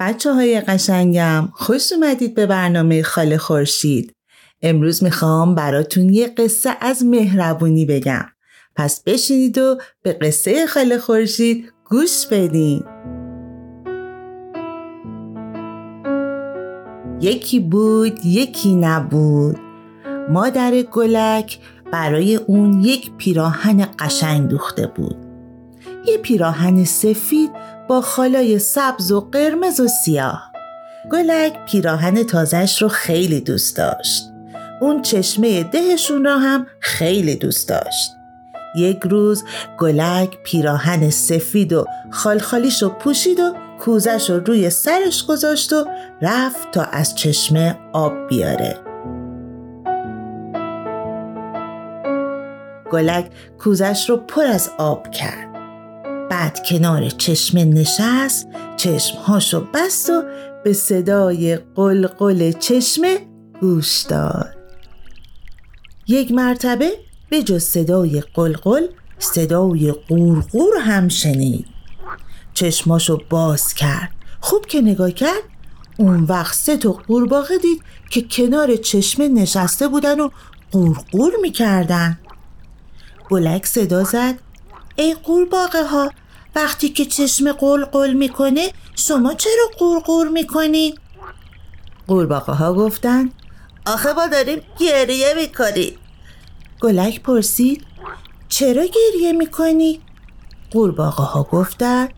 بچه های قشنگم خوش اومدید به برنامه خاله خورشید. امروز می‌خوام براتون یه قصه از مهربونی بگم. پس بشینید و به قصه خاله خورشید گوش بدین. یکی بود یکی نبود. مادر گلک برای اون یک پیراهن قشنگ دوخته بود. یه پیراهن سفید با خالای سبز و قرمز و سیاه. گلک پیراهن تازش رو خیلی دوست داشت. اون چشمه دهشون را هم خیلی دوست داشت. یک روز گلک پیراهن سفید و خالخالیش رو پوشید و کوزش رو روی سرش گذاشت و رفت تا از چشمه آب بیاره. گلک کوزش رو پر از آب کرد. بعد کنار چشمه نشست چشمهاشو بست و به صدای قلقل چشمه گوش داد. یک مرتبه به جز صدای قلقل صدای قورقور هم شنید. چشماشو باز کرد. خوب که نگاه کرد. اون وقت سه تا قورباغه دید که کنار چشمه نشسته بودن و قورقور می‌کردن. بلک صدا زد. ای قورباغه ها وقتی که چشم قلقل می‌کنه شما چرا قورقور می‌کنید؟ قورباغه ها گفتن آخه ما داریم گریه می‌کنیم گلک پرسید چرا گریه می‌کنی؟ قورباغه ها گفتن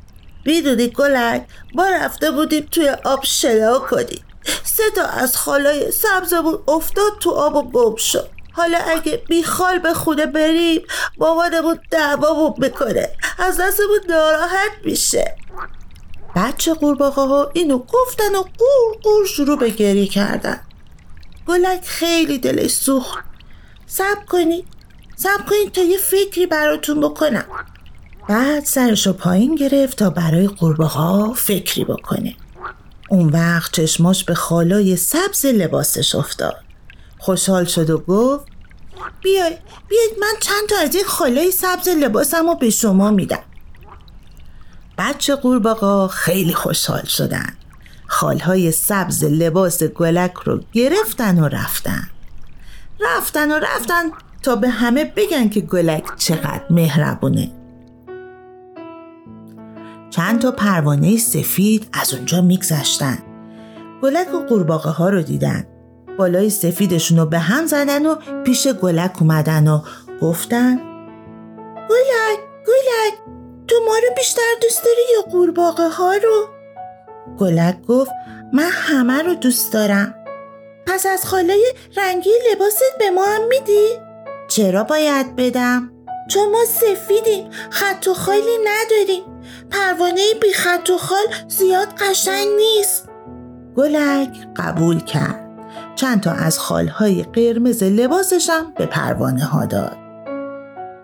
می‌دونی گلک ما رفته بودیم توی آب شنا کنیم سه تا از خالای سبزمون افتاد تو آب و گم شد حالا اگه بیخال به خونه بریم مامانمون دعوامون می‌کنه از دستمون ناراحت میشه. بچه قورباغه ها اینو گفتن و قور قور شروع به گریه کردن. گلک خیلی دلش سوخت. سب کنید سب کنید تا یه فکری براتون بکنم. بعد سرشو پایین گرفت تا برای قورباغه ها فکری بکنه. اون وقت چشماش به خالای سبز لباسش افتاد. خوشحال شد و گفت بیای بیاید من چند تا از این خالای سبز لباسم رو به شما میدم. بچه قورباغا خیلی خوشحال شدن. خالهای سبز لباس گلک رو گرفتن و رفتن. رفتن و رفتن تا به همه بگن که گلک چقدر مهربونه. چند تا پروانه سفید از اونجا میگذشتن. گلک و قورباغه ها رو دیدن. بالای سفیدشون رو به هم زدن و پیش گلک اومدن و گفتن گلک گلک تو ما رو بیشتر دوست داری یا قورباغه ها رو؟ گلک گفت من همه رو دوست دارم پس از خالای رنگی لباست به ما هم میدی؟ چرا باید بدم؟ چون ما سفیدیم خط و خالی نداریم پروانه بی خط و خال زیاد قشنگ نیست گلک قبول کرد چند تا از خالهای قرمز لباسشم به پروانه ها داد.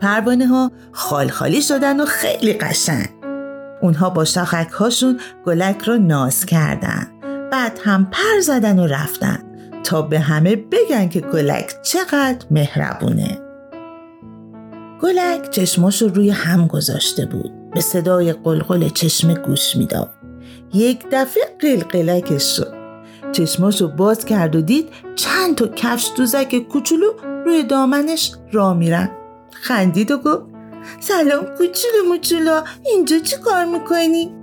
پروانه ها خال خالی شدن و خیلی قشنگ. اونها با شاخک هاشون گلک را ناز کردن. بعد هم پر زدن و رفتن تا به همه بگن که گلک چقدر مهربونه. گلک چشماش رو روی هم گذاشته بود. به صدای قلقل چشم گوش می‌داد. یک دفعه قلقلکش شد. چشماشو باز کرد و دید چند تا کفش دوزک کوچولو روی دامنش را میرن خندید و گفت سلام کوچولو موچولو اینجا چی کار می‌کنی؟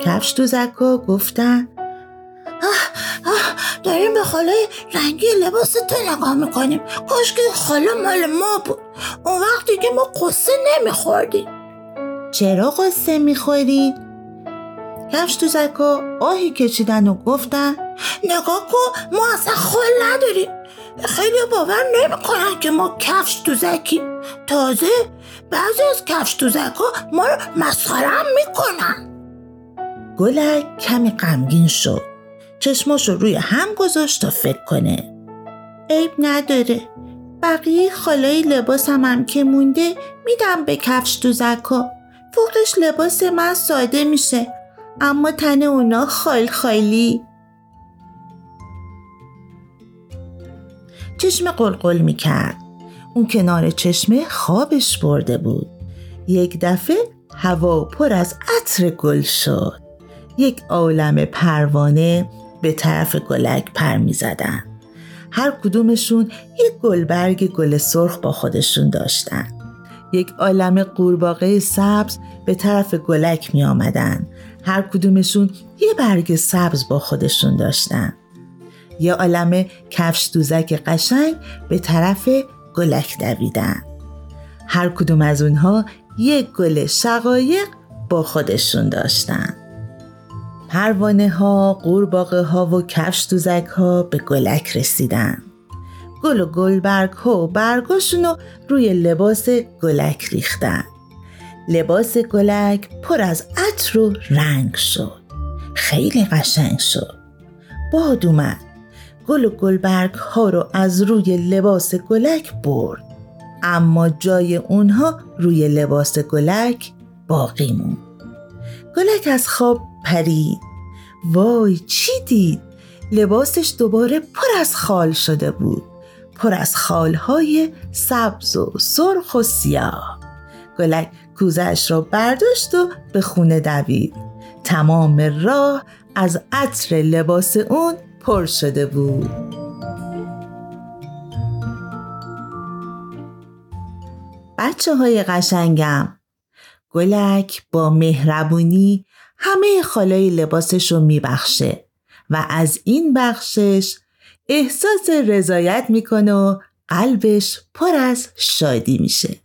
کفش دوزک ها گفتن آه آه داریم به خاله رنگی لباس تو نگاه می‌کنیم کاش که خاله مال ما بود اون وقتی که ما قصه نمیخوردیم چرا قصه می‌خورید؟ کفش تو زکا آهی کشیدن و گفتن نگاه کن ما اصلا خال نداریم. خیلی باور نمی‌کنن که ما کفش تو زکی تازه بعضی از کفش تو زکا ما رو مسخره می‌کنن. گلک کمی غمگین شد. چشماشو روی هم گذاشت تا فکر کنه. عیب نداره. بقیه خالای لباسم هم که مونده میدم به کفش تو زکا فوقش لباس من ساده میشه. اما تن اونا خال خالی چشم قلقل می کرد. اون کنار چشمه خوابش برده بود. یک دفعه هوا پر از عطر گل شد. یک عالم پروانه به طرف گلک پر می زدن. هر کدومشون یک گلبرگ گل سرخ با خودشون داشتن. یک عالم قورباغه سبز به طرف گلک می آمدن. هر کدومشون یه برگ سبز با خودشون داشتن. یه عالم کفش دوزک قشنگ به طرف گلک دویدن. هر کدوم از اونها یک گل شقایق با خودشون داشتن. پروانه ها، قورباغه ها و کفش دوزک ها به گلک رسیدن. گل و گلبرگ ها و برگاشون رو روی لباس گلک ریختن. لباس گلک پر از عطر و رنگ شد. خیلی قشنگ شد. باد اومد. گل و گلبرگ ها رو از روی لباس گلک برد. اما جای اونها روی لباس گلک باقی موند. گلک از خواب پرید. وای چی دید؟ لباسش دوباره پر از خال شده بود. پر از خالهای سبز و سرخ و سیاه. گلک کوزش را برداشت و به خونه دوید. تمام راه از عطر لباس اون پر شده بود. بچه های قشنگم گلک با مهربونی همه خالای لباسش رو میبخشه و از این بخشش احساس رضایت می‌کنه و قلبش پر از شادی میشه.